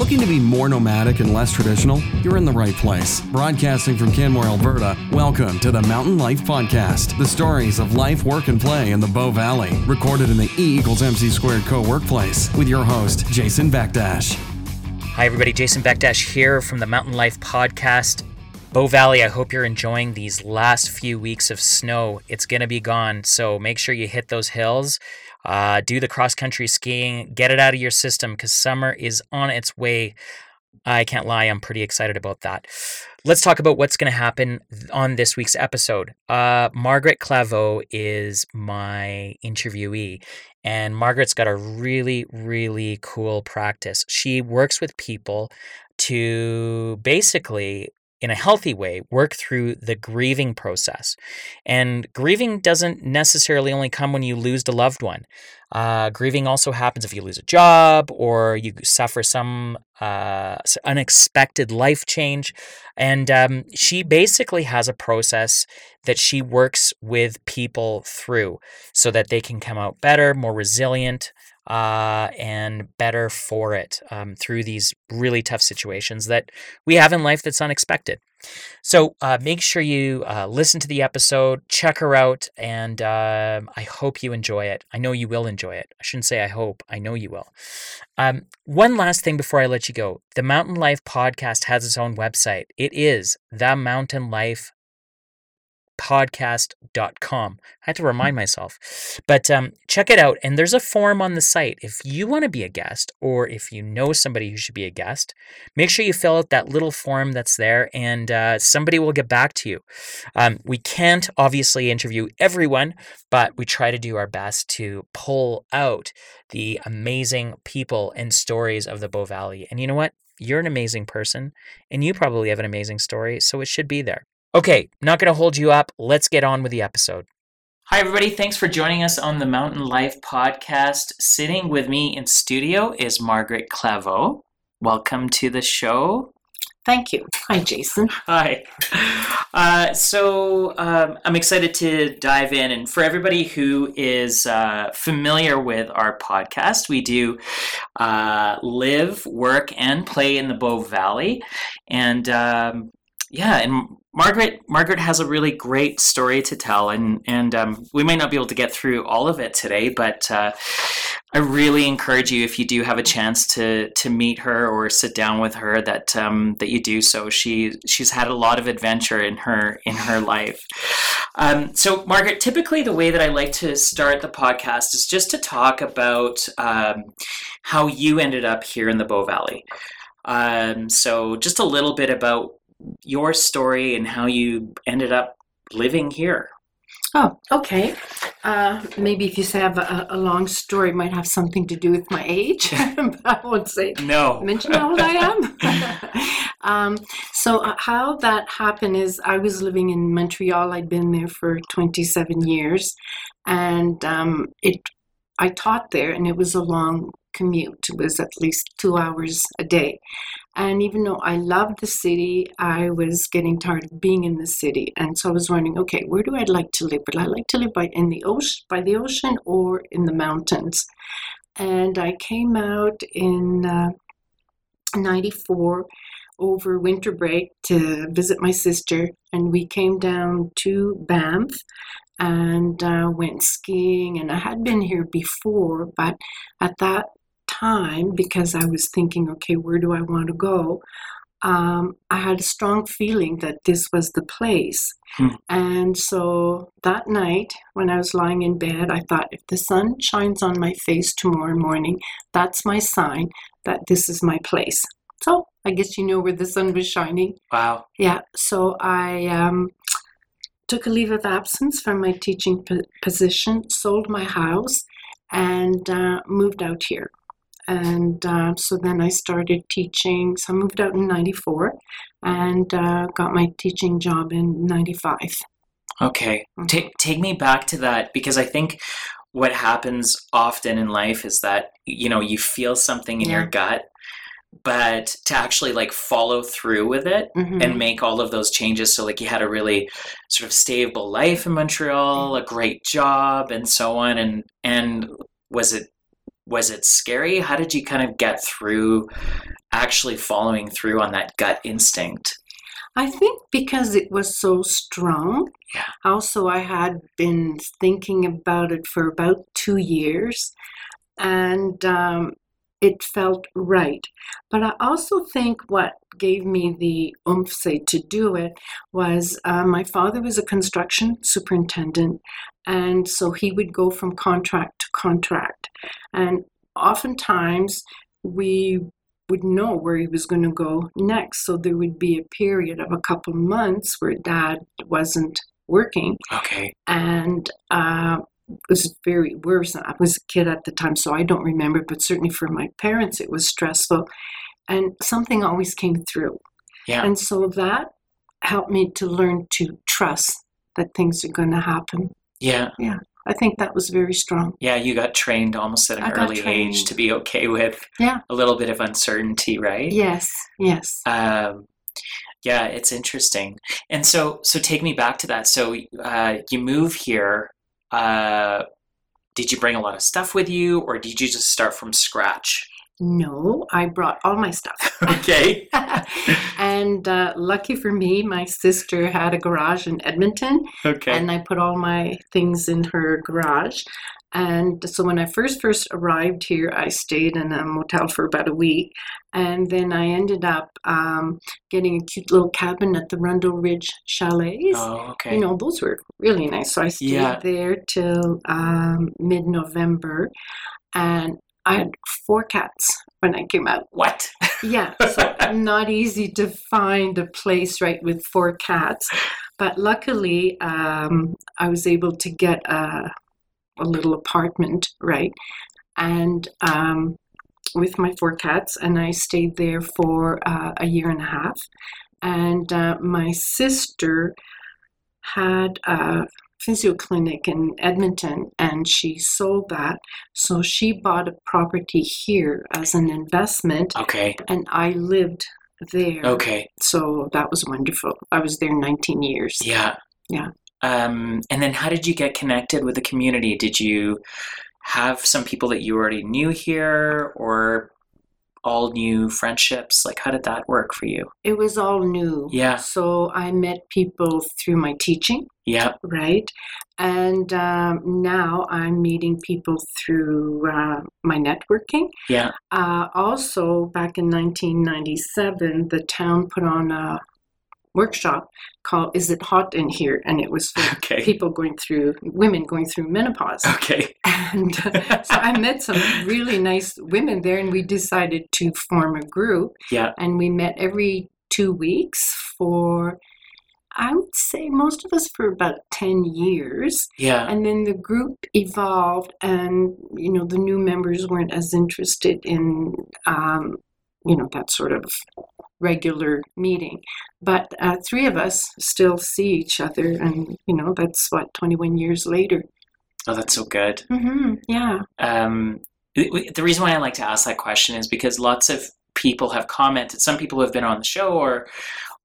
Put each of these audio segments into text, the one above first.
Looking to be more nomadic and less traditional? You're in the right place. Broadcasting from Canmore, Alberta, welcome to the Mountain Life Podcast. The stories of life, work, and play in the Bow Valley. Recorded in the E equals MC squared co workplace with your host, Jason Bekdash. Hi, everybody. Jason Bekdash here from the Mountain Life Podcast. Bow Valley, I hope you're enjoying these last few weeks of snow. It's going to be gone, so make sure you hit those hills. Uh, do the cross country skiing, get it out of your system because summer is on its way. I can't lie, I'm pretty excited about that. Let's talk about what's going to happen on this week's episode. Uh, Margaret Claveau is my interviewee, and Margaret's got a really, really cool practice. She works with people to basically in a healthy way, work through the grieving process. And grieving doesn't necessarily only come when you lose a loved one. Uh, grieving also happens if you lose a job or you suffer some uh, unexpected life change. And um, she basically has a process that she works with people through so that they can come out better, more resilient, uh, and better for it um, through these really tough situations that we have in life that's unexpected. So uh, make sure you uh, listen to the episode, check her out, and uh, I hope you enjoy it. I know you will enjoy it. I shouldn't say I hope, I know you will. Um, one last thing before I let you go the Mountain Life podcast has its own website. It is the Mountain Life podcast.com. I had to remind myself. But um, check it out. And there's a form on the site. If you want to be a guest or if you know somebody who should be a guest, make sure you fill out that little form that's there and uh, somebody will get back to you. Um, we can't obviously interview everyone, but we try to do our best to pull out the amazing people and stories of the Bow Valley. And you know what? You're an amazing person and you probably have an amazing story, so it should be there. Okay, not going to hold you up. Let's get on with the episode. Hi, everybody. Thanks for joining us on the Mountain Life podcast. Sitting with me in studio is Margaret Claveau. Welcome to the show. Thank you. Hi, Jason. Hi. Uh, so um, I'm excited to dive in. And for everybody who is uh, familiar with our podcast, we do uh, live, work, and play in the Bow Valley. And um, yeah, and Margaret Margaret has a really great story to tell, and and um, we might not be able to get through all of it today, but uh, I really encourage you if you do have a chance to to meet her or sit down with her that um, that you do so. She she's had a lot of adventure in her in her life. Um, so, Margaret, typically the way that I like to start the podcast is just to talk about um, how you ended up here in the Bow Valley. Um, so, just a little bit about your story and how you ended up living here. Oh, okay. Uh, maybe if you say I have a, a, long story, it might have something to do with my age, but I won't say. No. Mention how old I am. um, so uh, how that happened is I was living in Montreal. I'd been there for 27 years, and um, it. I taught there, and it was a long commute. It was at least two hours a day. And even though I loved the city, I was getting tired of being in the city. And so I was wondering, okay, where do I like to live? Would I like to live by in the ocean, by the ocean, or in the mountains? And I came out in uh, '94 over winter break to visit my sister, and we came down to Banff and uh, went skiing. And I had been here before, but at that time, because I was thinking, okay, where do I want to go? Um, I had a strong feeling that this was the place. Hmm. And so that night, when I was lying in bed, I thought, if the sun shines on my face tomorrow morning, that's my sign that this is my place. So I guess you know where the sun was shining. Wow. Yeah. So I um, took a leave of absence from my teaching position, sold my house, and uh, moved out here. And uh, so then I started teaching. So I moved out in 94 and uh, got my teaching job in 95. Okay. Mm-hmm. Take, take me back to that because I think what happens often in life is that, you know, you feel something in yeah. your gut but to actually like follow through with it mm-hmm. and make all of those changes so like you had a really sort of stable life in Montreal a great job and so on and and was it was it scary? How did you kind of get through actually following through on that gut instinct? I think because it was so strong. Yeah. Also, I had been thinking about it for about two years, and um, it felt right. But I also think what gave me the oomph, say, to do it was uh, my father was a construction superintendent, and so he would go from contract to contract, and oftentimes we would know where he was going to go next. So there would be a period of a couple months where dad wasn't working. Okay. And uh, it was very worse. I was a kid at the time, so I don't remember, but certainly for my parents, it was stressful. And something always came through. Yeah. And so that helped me to learn to trust that things are going to happen. Yeah. Yeah. I think that was very strong. Yeah, you got trained almost at an early age to be okay with Yeah. a little bit of uncertainty, right? Yes, yes. Um, yeah, it's interesting. And so, so take me back to that. So, uh, you move here. Uh, did you bring a lot of stuff with you, or did you just start from scratch? No, I brought all my stuff. Okay. and uh, lucky for me, my sister had a garage in Edmonton, Okay. and I put all my things in her garage. And so when I first first arrived here, I stayed in a motel for about a week, and then I ended up um, getting a cute little cabin at the Rundle Ridge Chalets. oh, okay. You know, those were really nice. So I stayed Yeah. there till um, mid November, and I had four cats when I came out. what? Yeah, so not easy to find a place right with four cats, but luckily um, I was able to get a, a little apartment right, and um, with my four cats, and I stayed there for uh, a year and a half. And uh, my sister had a physio clinic in Edmonton, and she sold that, so she bought a property here as an investment Okay. and I lived there. Okay. So that was wonderful. I was there 19 years. Yeah. Yeah. Um, and then how did you get connected with the community? Did you have some people that you already knew here or all new friendships? Like, how did that work for you? It was all new. Yeah. So I met people through my teaching, Yeah. right? And um, now I'm meeting people through uh, my networking. Yeah. Uh, also, back in 1997, the town put on a workshop called Is It Hot in Here? And it was for Okay. people going through, women going through menopause. Okay. And uh, so I met some really nice women there, and we decided to form a group. Yeah. And we met every two weeks for, I would say, most of us for about 10 years. Yeah. And then the group evolved, and, you know, the new members weren't as interested in, um, you know, that sort of regular meeting. But uh, three of us still see each other, and, you know, that's what, 21 years later. Oh, that's so good. hmm yeah. Um, the reason why I like to ask that question is because lots of people have commented. Some people have been on the show, or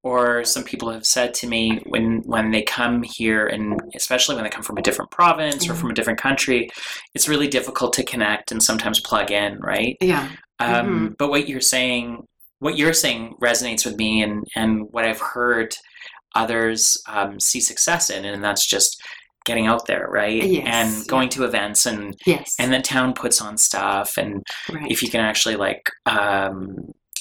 or some people have said to me when when they come here, and especially when they come from a different province or Mhm. from a different country, it's really difficult to connect and sometimes plug in, right? Yeah. Um, But what you're saying, what you're saying resonates with me, and and what I've heard others um, see success in, and that's just getting out there, right? Yes, and going to events and Yes. and the town puts on stuff and right. if you can actually like um,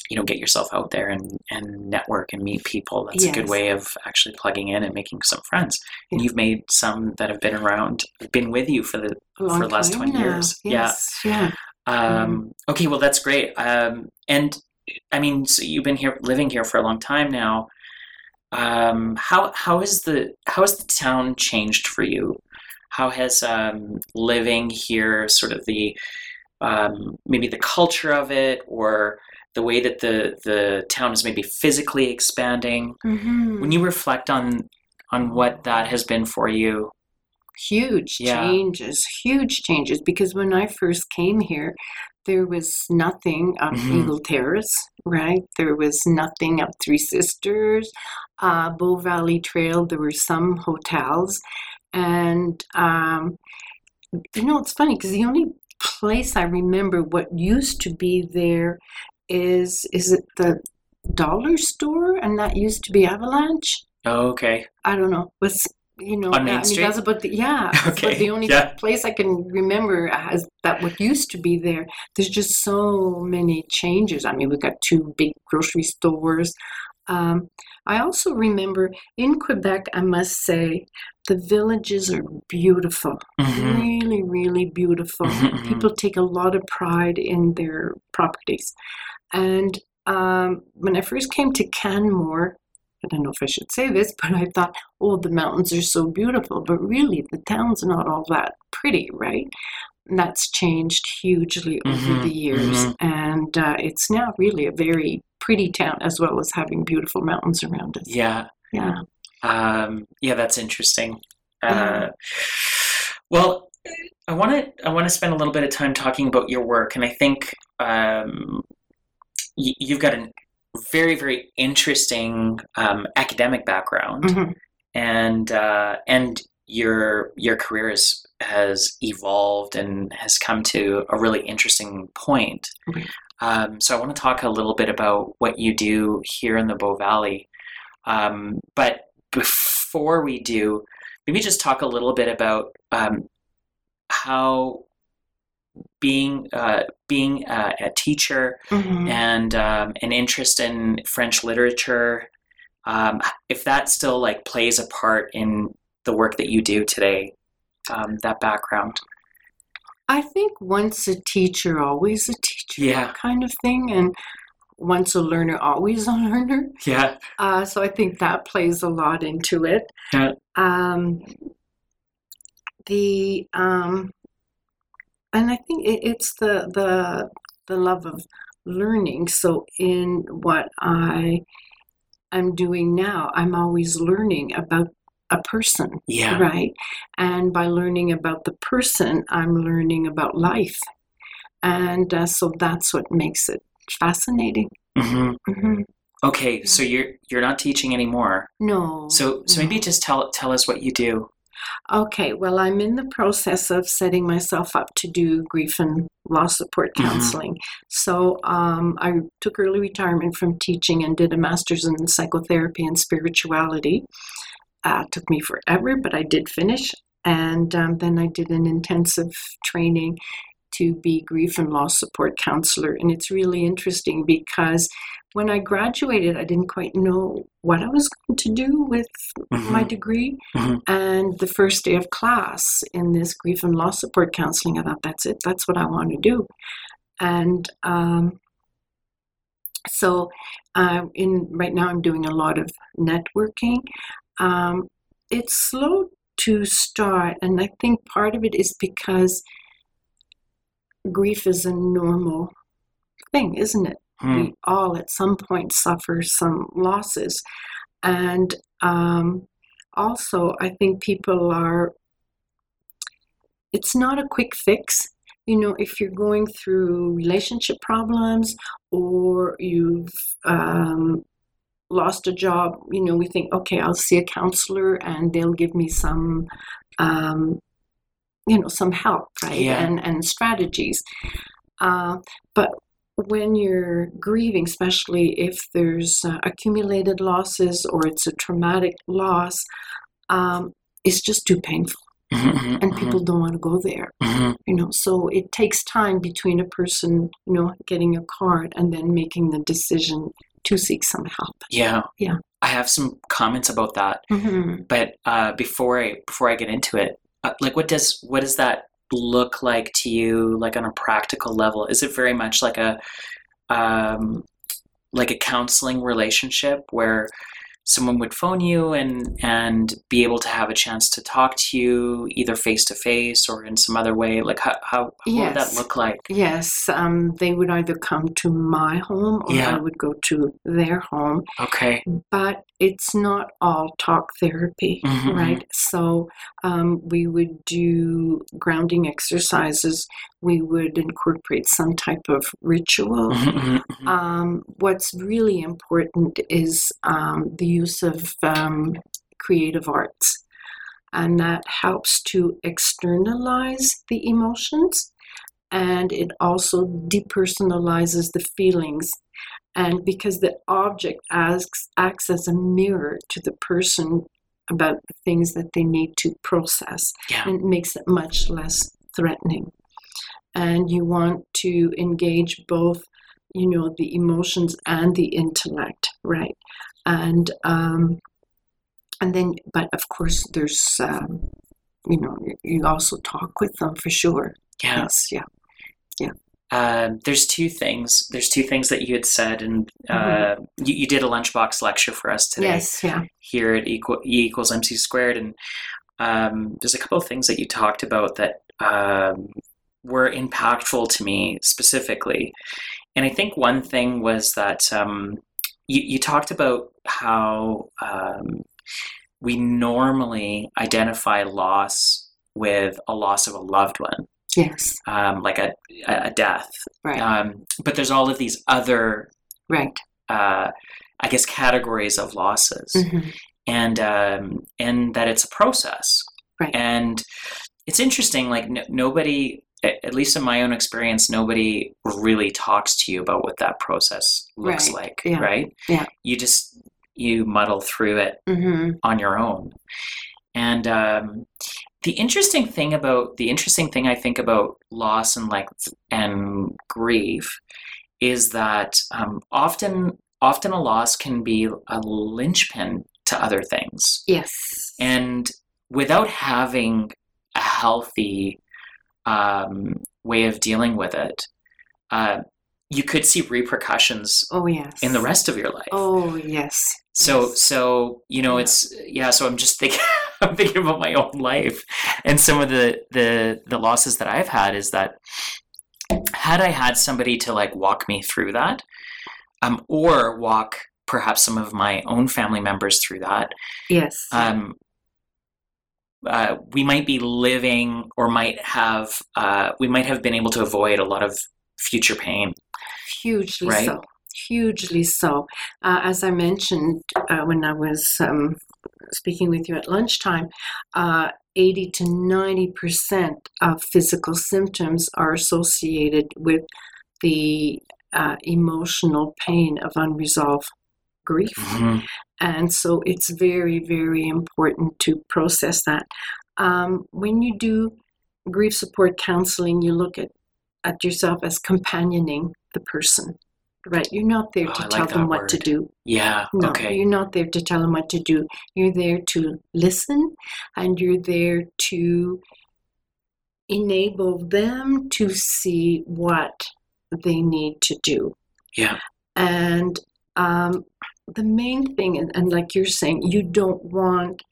you know get yourself out there and and network and meet people that's a good way of actually plugging in and making some friends and you've made some that have been around been with you for the long for the last 20 now. years. Yeah. Yes. Yeah. um okay well that's great um and i mean so you've been here living here for a long time now um how how has the how has the town changed for you how has um living here sort of the um maybe the culture of it or the way that the the town is maybe physically expanding Mhm. when you reflect on on what that has been for you huge Yeah. changes, huge changes. Because when I first came here, there was nothing of Mhm. Eagle Terrace, right? There was nothing of Three Sisters, uh, Bow Valley Trail. There were some hotels, and um, you know it's funny because the only place I remember what used to be there is is it the dollar store and that used to be Avalanche? Oh, okay. I don't know. Was you know, On Main I mean, Street? that's about the yeah. Okay, the only yeah. place I can remember has that what used to be there. There's just so many changes. I mean, we've got two big grocery stores. Um, I also remember in Quebec, I must say, the villages are beautiful, Mhm. really, really beautiful. Mhm, mhm. People take a lot of pride in their properties. And um, when I first came to Canmore, I don't know if I should say this, but I thought, oh, the mountains are so beautiful. But really, the town's not all that pretty, right? And that's changed hugely over Mhm, the years. mhm. And uh, it's now really a very pretty town, as well as having beautiful mountains around us. Yeah. Yeah. Um, yeah, that's interesting. Uh, Yeah. well, I want to I want to spend a little bit of time talking about your work, and I think um, y- you've got a very very interesting um, academic background, Mhm. and uh, and your your career is, has evolved and has come to a really interesting point. Um, so I want to talk a little bit about what you do here in the Bow Valley. Um, but before we do, maybe just talk a little bit about um, how being uh, being uh, a teacher Mhm. and um, an interest in French literature, um, if that still like plays a part in the work that you do today, um, that background. I think once a teacher, always a teacher, Yeah. kind of thing, and once a learner, always a learner. Yeah. Uh, so I think that plays a lot into it. Yeah. Um, the um, and I think it, it's the the the love of learning. So in what I am doing now, I'm always learning about a person, Yeah. right? And by learning about the person, I'm learning about life, and uh, so that's what makes it fascinating. hmm hmm Okay, so you're you're not teaching anymore. No. So so maybe just tell tell us what you do. Okay, well, I'm in the process of setting myself up to do grief and loss support Mhm. counseling. So um, I took early retirement from teaching and did a master's in psychotherapy and spirituality. Uh, took me forever, but I did finish. And um, then I did an intensive training to be grief and loss support counselor. And it's really interesting because when I graduated, I didn't quite know what I was going to do with my Mhm. degree. Mhm. And the first day of class in this grief and loss support counseling, I thought, that's it, that's what I want to do. And um, so, uh, in right now, I'm doing a lot of networking. Um, it's slow to start, and I think part of it is because grief is a normal thing, isn't it? Hmm. we all at some point suffer some losses. And um, also, I think people are, it's not a quick fix. You know, if you're going through relationship problems or you've um, lost a job, you know, we think, okay, I'll see a counselor and they'll give me some, um, you know, some help, right? Yeah. And, and strategies. Uh, but when you're grieving, especially if there's uh, accumulated losses or it's a traumatic loss, um, it's just too painful, Mhm, and mhm, people don't want to go there. mhm. You know, so it takes time between a person, you know, getting a card and then making the decision to seek some help. Yeah. Yeah. I have some comments about that, Mm-hmm. but uh, before I before I get into it, like what does what does that look like to you, like on a practical level? Is it very much like a um, like a counseling relationship where someone would phone you and and be able to have a chance to talk to you either face to face or in some other way? Like how how, what would that look like? Yes, um, they would either come to my home or Yeah. I would go to their home. Okay. but it's not all talk therapy, Mhm. right? So um, we would do grounding exercises. We would incorporate some type of ritual. Mhm, mhm, mhm. Um, what's really important is um, the use of um, creative arts, and that helps to externalize the emotions and it also depersonalizes the feelings. And because the object acts, acts as a mirror to the person about the things that they need to process, Yeah. and it makes it much less threatening. And you want to engage both, you know, the emotions and the intellect, right? And um, and then, but of course, there's, um, you know, you- also talk with them for sure. Yeah. Yes, yeah. Um, there's two things. There's two things that you had said, and uh, Mhm. you, you did a lunchbox lecture for us today Yes, yeah. here at equal, E equals MC squared, and um, there's a couple of things that you talked about that um, were impactful to me specifically. And I think one thing was that um, you, you talked about how um, we normally identify loss with a loss of a loved one, Yes, um, like a, a death. right, Um, but there's all of these other, right. uh, I guess, categories of losses, hmm and um, and that it's a process. Right. And it's interesting. Like n- nobody, at least in my own experience, nobody really talks to you about what that process looks Right. like. Yeah. Right. Yeah. You just you muddle through it hmm on your own. And um, the interesting thing about the interesting thing I think about loss and like and grief is that um, often often a loss can be a linchpin to other things, Yes. and without having a healthy um, way of dealing with it, uh, you could see repercussions Oh, yes. in the rest of your life. Oh, yes. So Yes. so you know it's yeah. So I'm just thinking I'm thinking about my own life and some of the the the losses that I've had is that had I had somebody to like walk me through that, um, or walk perhaps some of my own family members through that, Yes. um, uh, we might be living or might have uh, we might have been able to avoid a lot of future pain. Hugely right? so. Hugely so. Uh, as I mentioned uh, when I was um, speaking with you at lunchtime, uh, 80 to 90% of physical symptoms are associated with the uh, emotional pain of unresolved grief. And so it's very, very important to process that. Um, when you do grief support counseling, you look at, at yourself as companioning the person, right? You're not there Oh, to I like tell them what to do. Yeah. No, okay. you're not there to tell them what to do. You're there to listen and you're there to enable them to see what they need to do. Yeah. And um, the main thing, and, and like you're saying, you don't want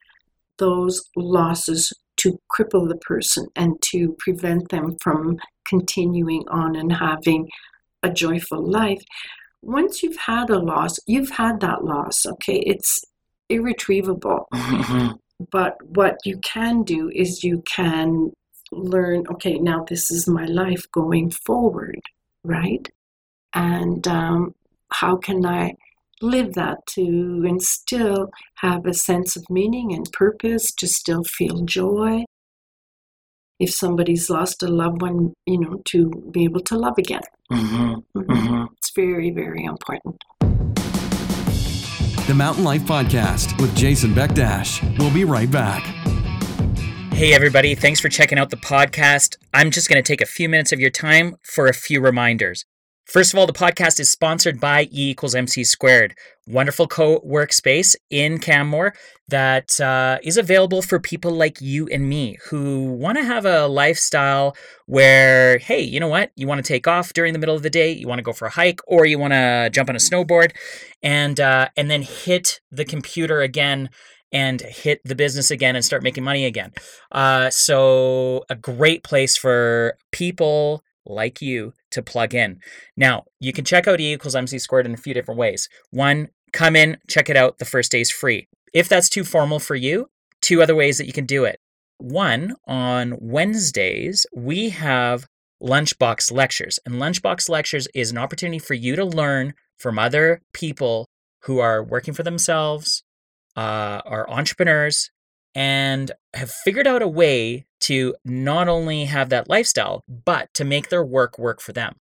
those losses to cripple the person and to prevent them from continuing on and having a joyful life. Once you've had a loss, you've had that loss, okay? It's irretrievable. But what you can do is you can learn, okay, now this is my life going forward, right? And um, how can I live that to and still have a sense of meaning and purpose, to still feel joy? If somebody's lost a loved one, you know, to be able to love again. Mhm. Mhm. Mhm. It's very, very important. The Mountain Life Podcast with Jason Beckdash. We'll be right back. Hey, everybody. Thanks for checking out the podcast. I'm just going to take a few minutes of your time for a few reminders. First of all, the podcast is sponsored by E equals MC squared, wonderful co workspace in Canmore that uh, is available for people like you and me who want to have a lifestyle where, hey, you know what? You want to take off during the middle of the day, you want to go for a hike, or you want to jump on a snowboard, and uh, and then hit the computer again and hit the business again and start making money again. Uh, so a great place for people like you to plug in. Now you can check out E equals MC squared in a few different ways. One, come in, check it out. The first day is free. If that's too formal for you, two other ways that you can do it. One, on Wednesdays, we have Lunchbox Lectures. And Lunchbox Lectures is an opportunity for you to learn from other people who are working for themselves, uh, are entrepreneurs, and have figured out a way to not only have that lifestyle, but to make their work work for them.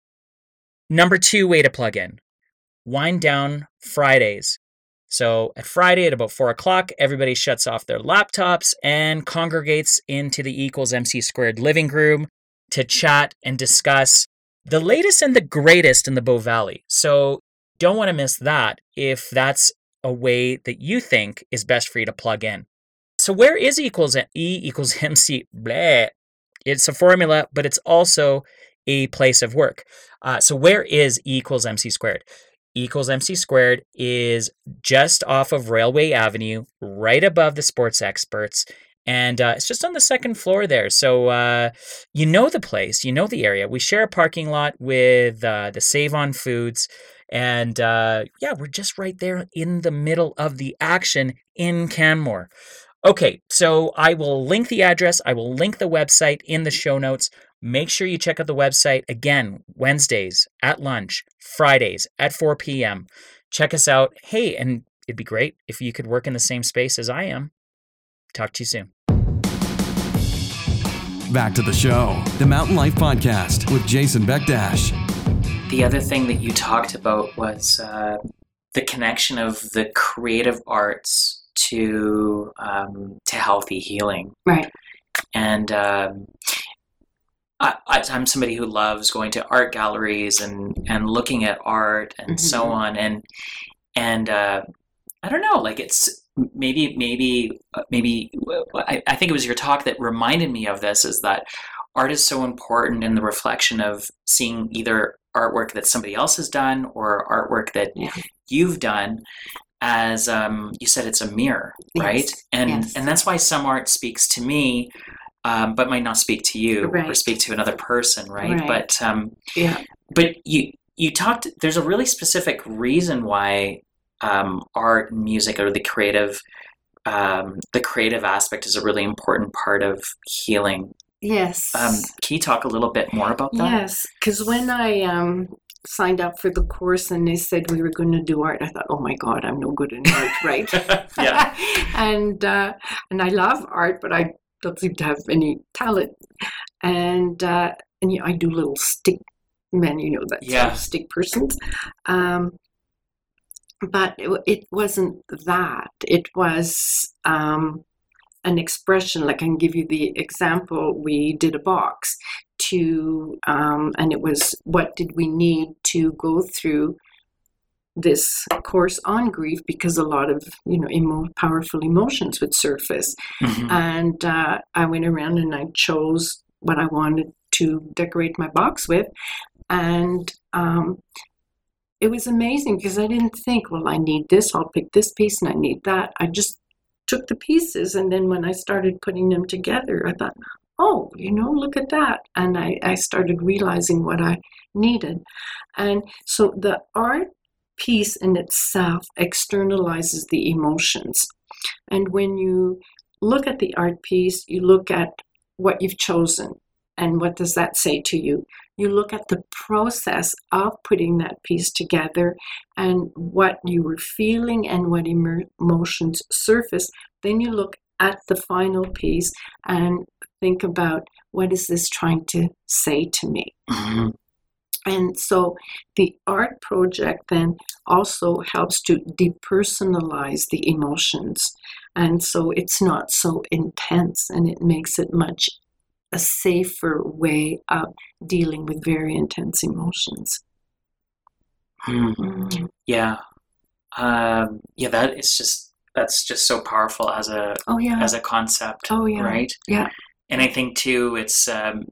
Number two way to plug in wind down Fridays. So at Friday at about four o'clock, everybody shuts off their laptops and congregates into the equals MC squared living room to chat and discuss the latest and the greatest in the Bow Valley. So don't want to miss that if that's a way that you think is best for you to plug in. So where is E equals E equals MC? Blah. It's a formula, but it's also a place of work. Uh, so where is E equals MC squared? E equals MC squared is just off of Railway Avenue, right above the sports experts. And uh, it's just on the second floor there. So uh, you know the place, you know the area. We share a parking lot with uh, the Save on Foods. And uh, yeah, we're just right there in the middle of the action in Canmore. Okay, so I will link the address, I will link the website in the show notes. Make sure you check out the website again, Wednesdays at lunch, Fridays at 4 p.m. Check us out. Hey, and it'd be great if you could work in the same space as I am. Talk to you soon. Back to the show, the Mountain Life Podcast with Jason Beckdash. The other thing that you talked about was uh, the connection of the creative arts to um, to healthy healing. Right. And um, I, I'm somebody who loves going to art galleries and and looking at art and so Mhm. on. And and uh, I don't know, like it's maybe maybe uh, maybe I, I think it was your talk that reminded me of this is that art is so important in the reflection of seeing either artwork that somebody else has done or artwork that Yeah. you've done as um, you said it's a mirror right Yes, and yes. and that's why some art speaks to me um, but might not speak to you or speak to another person right, Right. but um, Yeah. but you you talked there's a really specific reason why um, art and music or the creative um, the creative aspect is a really important part of healing Yes. um, can you talk a little bit more about that Yes, because when I um, signed up for the course and they said we were going to do art, I thought, oh my God, I'm no good in art, right? yeah and uh, and I love art, but I don't seem to have any talent. And uh, and you know, I do little stick men, you know, that sort of stick persons. Um, but it, it wasn't that. It was um, an expression. Like I can give you the example. We did a box to, um, and it was what did we need to go through this course on grief because a lot of you know emo- powerful emotions would surface Mhm. and uh, i went around and i chose what i wanted to decorate my box with and um, it was amazing because i didn't think well i need this i'll pick this piece and i need that i just took the pieces and then when i started putting them together i thought oh you know look at that and i, I started realizing what i needed and so the art piece in itself externalizes the emotions. And when you look at the art piece, you look at what you've chosen and what does that say to you. You look at the process of putting that piece together and what you were feeling and what emotions surface. Then you look at the final piece and think about what is this trying to say to me. Mhm. And so the art project then also helps to depersonalize the emotions. And so it's not so intense and it makes it much a safer way of dealing with very intense emotions. Mhm. Yeah. Um, yeah, that is just that's just so powerful as a Oh, yeah. as a concept, Oh, yeah. right? Yeah. And I think too, it's um,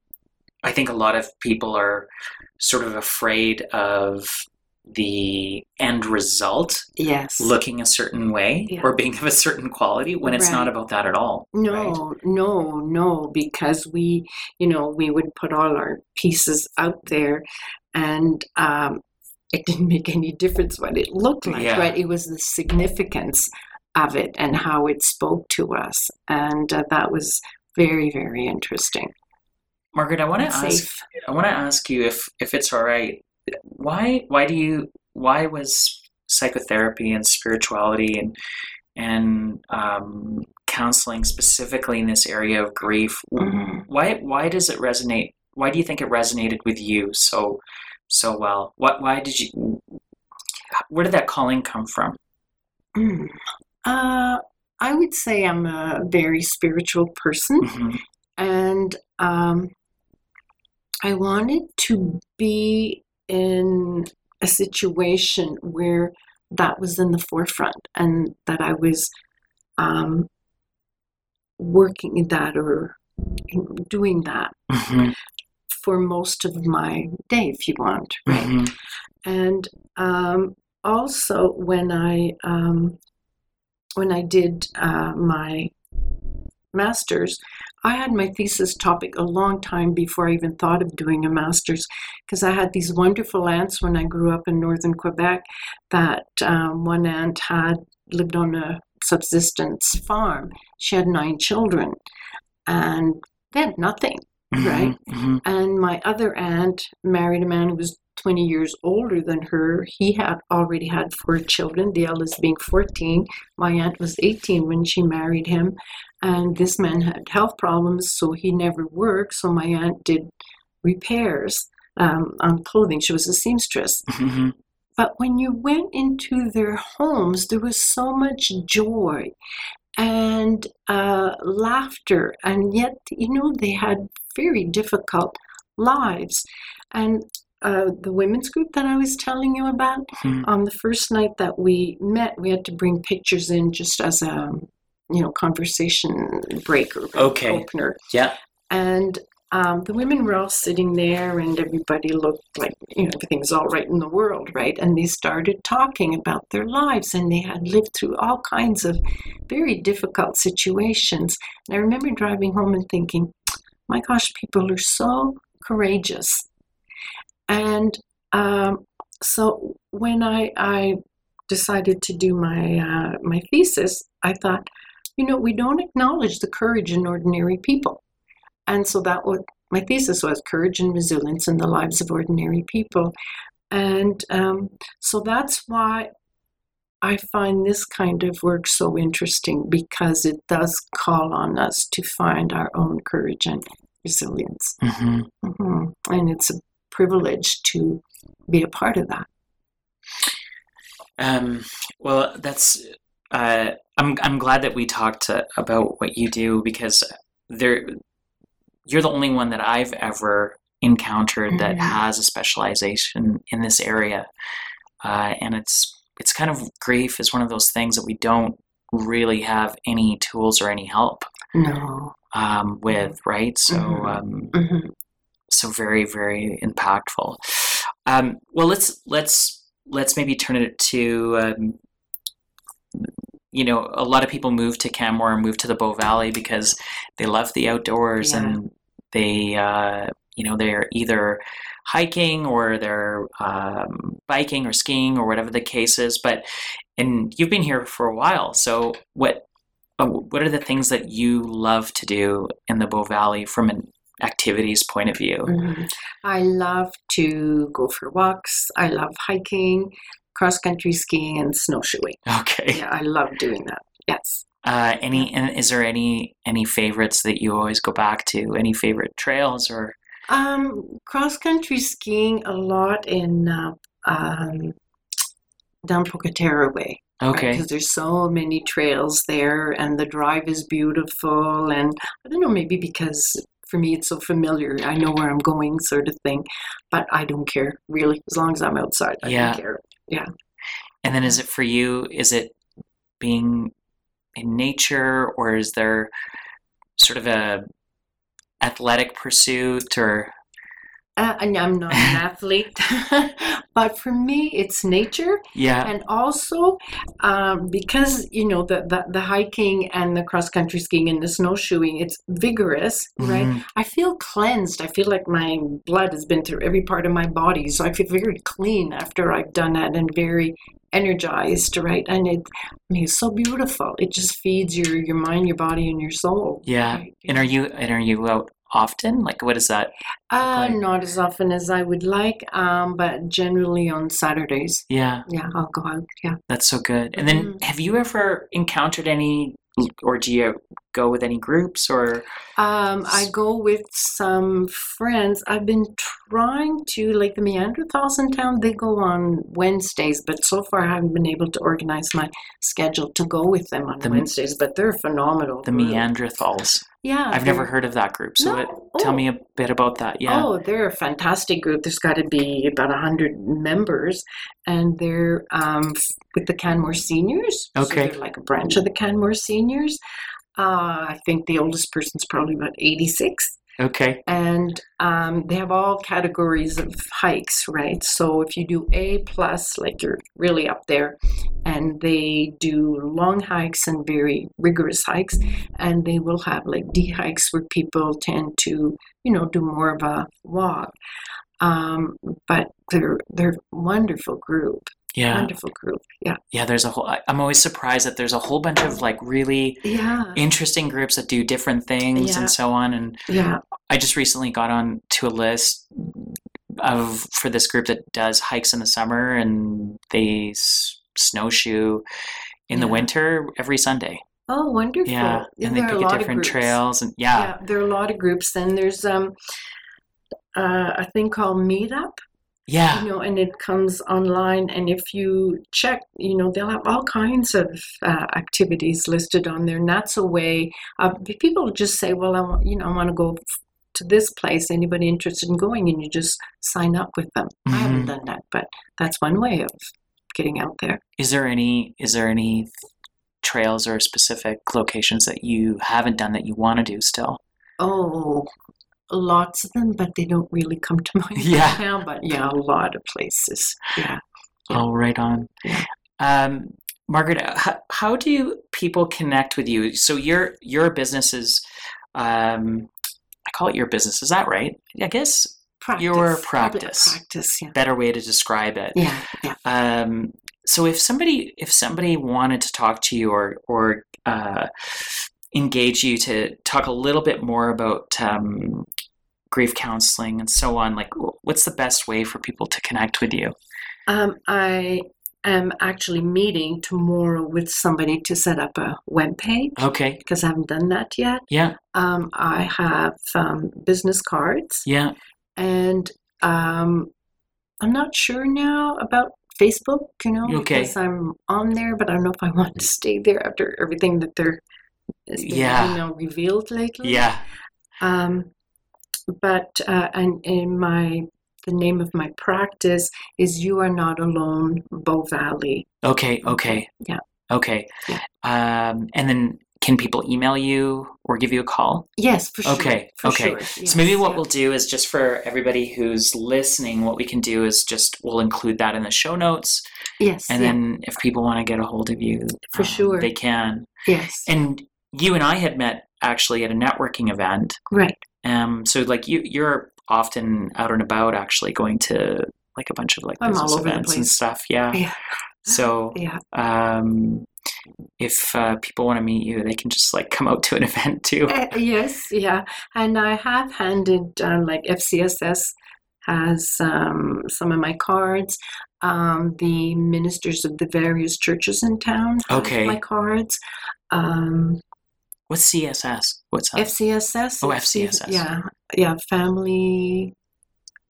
I think a lot of people are sort of afraid of the end result Yes. looking a certain way Yeah. or being of a certain quality when it's not about that at all. No, right? no, no, because we, you know, we would put all our pieces out there and um, it didn't make any difference what it looked like, Yeah. right? It was the significance of it and how it spoke to us. And uh, that was very, very interesting. Margaret, I want to ask safe. I want to ask you if if it's all right. Why why do you why was psychotherapy and spirituality and and um, counseling specifically in this area of grief. Mhm. Why why does it resonate? Why do you think it resonated with you so so well? What why did you? Where did that calling come from? Mm. Uh, I would say I'm a very spiritual person, Mhm. and um, I wanted to be in a situation where that was in the forefront and that I was um, working that or doing that Mhm. for most of my day, if you want, right? Mhm. And um, also, when I um, when I did uh, my master's, I had my thesis topic a long time before I even thought of doing a master's, because I had these wonderful aunts when I grew up in northern Quebec. That um, one aunt had lived on a subsistence farm. She had nine children, and they had nothing. Right. Mhm. And my other aunt married a man who was 20 years older than her. He had already had four children, the eldest being 14. My aunt was 18 when she married him. And this man had health problems, so he never worked. So my aunt did repairs um, on clothing. She was a seamstress. Mhm. But when you went into their homes, there was so much joy and uh, laughter, and yet, you know, they had very difficult lives. And uh, the women's group that I was telling you about, Mhm. on the first night that we met, we had to bring pictures in just as a, you know, conversation breaker, Okay. opener. Yeah. And um, the women were all sitting there, and everybody looked like you know everything's all right in the world, right? And they started talking about their lives, and they had lived through all kinds of very difficult situations. And I remember driving home and thinking, "My gosh, people are so courageous." And um, so when I I decided to do my uh, my thesis, I thought, you know, we don't acknowledge the courage in ordinary people. And so that what my thesis was courage and resilience in the lives of ordinary people. And um, so that's why I find this kind of work so interesting because it does call on us to find our own courage and resilience. Mhm. hmm And it's a privilege to be a part of that. Um, well, that's. Uh, I'm I'm glad that we talked uh, about what you do because there, you're the only one that I've ever encountered that Mhm. has a specialization in this area, uh, and it's it's kind of grief is one of those things that we don't really have any tools or any help No. um, with, right? So. Mhm. Um, hmm so very very impactful um, well let's let's let's maybe turn it to um, you know a lot of people move to canmore and move to the bow valley because they love the outdoors Yeah. and they uh, you know they're either hiking or they're um, biking or skiing or whatever the case is but and you've been here for a while so what uh, what are the things that you love to do in the bow valley from an activities point of view Mhm. I love to go for walks. I love hiking, cross country skiing, and snowshoeing. Okay. Yeah, I love doing that. Yes. Uh, any and is there any any favorites that you always go back to? Any favorite trails or Um, cross country skiing a lot in uh, um, down Pocaterra way. okay? Because there's so many trails there, and the drive is beautiful. And I don't know, maybe because for me it's so familiar, I know where I'm going, sort of thing. But I don't care really, as long as I'm outside. I Yeah. don't care. And then is it for you? Is it being in nature or is there sort of a athletic pursuit or Uh, and I'm not an athlete, but for me, it's nature. yeah And also, um, because you know the, the the hiking and the cross country skiing and the snowshoeing, it's vigorous, right? Mhm. I feel cleansed. I feel like my blood has been through every part of my body, so I feel very clean after I've done that, and very energized, right? And it, I mean, it's so beautiful. It just feeds your your mind, your body, and your soul. yeah right? and are you and are you out often? Like, what is that? Uh, like? not as often as I would like, um, but generally on Saturdays. Yeah, Yeah, I'll go out. Yeah. that's so good. And then, Mhm. have you ever encountered any, or do you go with any groups or? Um, I go with some friends. I've been trying to, like the Neanderthals in town, they go on Wednesdays, but so far I haven't been able to organize my schedule to go with them on The- Wednesdays, but they're phenomenal. The group. Neanderthals. Yeah. I've never heard of that group. So, No. it, tell Oh. me a bit about that. Yeah. Oh, they're a fantastic group. There's got to be about a hundred members, and they're um, with the Canmore Seniors. So Okay. they're like a branch of the Canmore Seniors. Uh, I think the oldest person's probably about 86. Okay. and um, they have all categories of hikes right so if you do a plus like you're really up there and they do long hikes and very rigorous hikes and they will have like d hikes where people tend to you know do more of a walk um, but they're they're wonderful group Yeah. wonderful group yeah Yeah. There's a whole, I- I'm always surprised that there's a whole bunch of like really yeah interesting groups that do different things Yeah. and so on. And yeah I just recently got on to a list of for this group that does hikes in the summer and they s- snowshoe in the winter every Sunday. oh wonderful Yeah, and they a pick lot a different trails and yeah, yeah, there are a lot of groups. Then there's um uh, a thing called Meetup, yeah, you know, and it comes online. And if you check, you know, they'll have all kinds of uh, activities listed on there. And that's a way uh, people just say, well, I want, you know, I want to go to this place. Anybody interested in going? And you just sign up with them. I haven't Mhm. done that, but that's one way of getting out there. Is there any is there any trails or specific locations that you haven't done that you want to do still? Oh, lots of them, but they don't really come to mind Yeah. right now. But yeah, a lot of places. Yeah. Oh, right on. Yeah. Um, Margaret, how, how do people connect with you? So your your business is, um, I call it your business. Is that right? I guess Practice. Your practice. Practice, yeah. better way to describe it. Yeah, yeah. Um, so if somebody if somebody wanted to talk to you or or uh, engage you to talk a little bit more about um, grief counseling and so on, like what's the best way for people to connect with you? Um, I am actually meeting tomorrow with somebody to set up a web page Okay. because I haven't done that yet. Yeah. Um, I have um, business cards Yeah. and um, I'm not sure now about Facebook, you know, Okay. because I'm on there, but I don't know if I want to stay there after everything that they're has been, Yeah. you know, revealed lately. Yeah. Um, but uh, and in my the name of my practice is "You Are Not Alone, Bow Valley." Okay. Okay. Yeah. Okay. Yeah. Um, and then can people email you or give you a call? Yes, for sure. Okay, for okay. sure, So maybe what yeah. we'll do is just for everybody who's listening, what we can do is just we'll include that in the show notes, yes, and yeah, then if people want to get a hold of you, For um, sure. they can. yes, And you and I had met actually at a networking event. right. Um, so like you, you're often out and about, actually going to like a bunch of like I'm business events and stuff. Yeah. Yeah. So Yeah, um, if uh, people want to meet you, they can just like come out to an event too. Uh, yes, yeah, and I have handed uh, like FCSS has um, some of my cards. Um, the ministers of the various churches in town have Okay. my cards. Um, What's CSS? What's that? FCSS. Oh, FCSS. Yeah, yeah, family,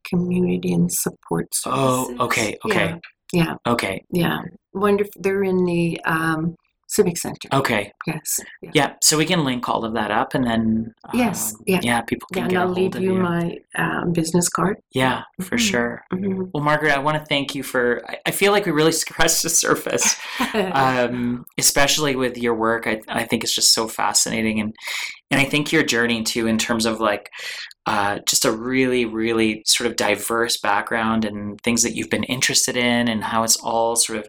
community, and support services. Oh, okay, okay. Yeah, Okay. yeah, yeah. Wonderful. They're in the um, civic center. Okay. Yes. Yeah. Yeah. So we can link all of that up, and then Yes, um, yeah. yeah, people Yeah, can and get a I'll leave you you. my um, business card. yeah, for Mhm. sure. Mhm. Well, Margaret, I want to thank you for. I, I feel like we really scratched the surface, um, especially with your work. I, I think it's just so fascinating, and and I think your journey too, in terms of like uh, just a really, really sort of diverse background and things that you've been interested in, and how it's all sort of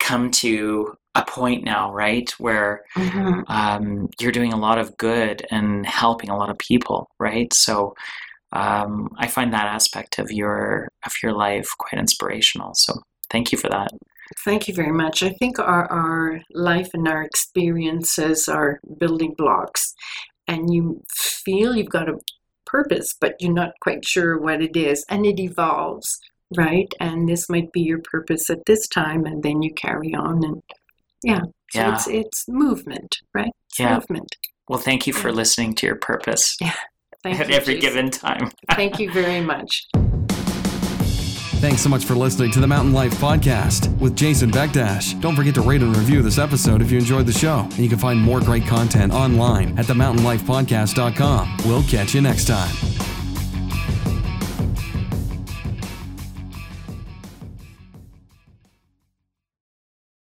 come to a point now, right, where Mhm. um, you're doing a lot of good and helping a lot of people, right? So um, I find that aspect of your of your life quite inspirational. So thank you for that. Thank you very much. I think our, our life and our experiences are building blocks, and you feel you've got a purpose, but you're not quite sure what it is, and it evolves, right? And this might be your purpose at this time, and then you carry on, and yeah, so Yeah. it's it's movement, right? It's Yeah. movement. Well, thank you for Yeah. listening to your purpose Thank at you, every Jason. given time. Thank you very much. Thanks so much for listening to the Mountain Life Podcast with Jason Beckdash. Don't forget to rate and review this episode if you enjoyed the show. And you can find more great content online at themountainlifepodcast.com. We'll catch you next time.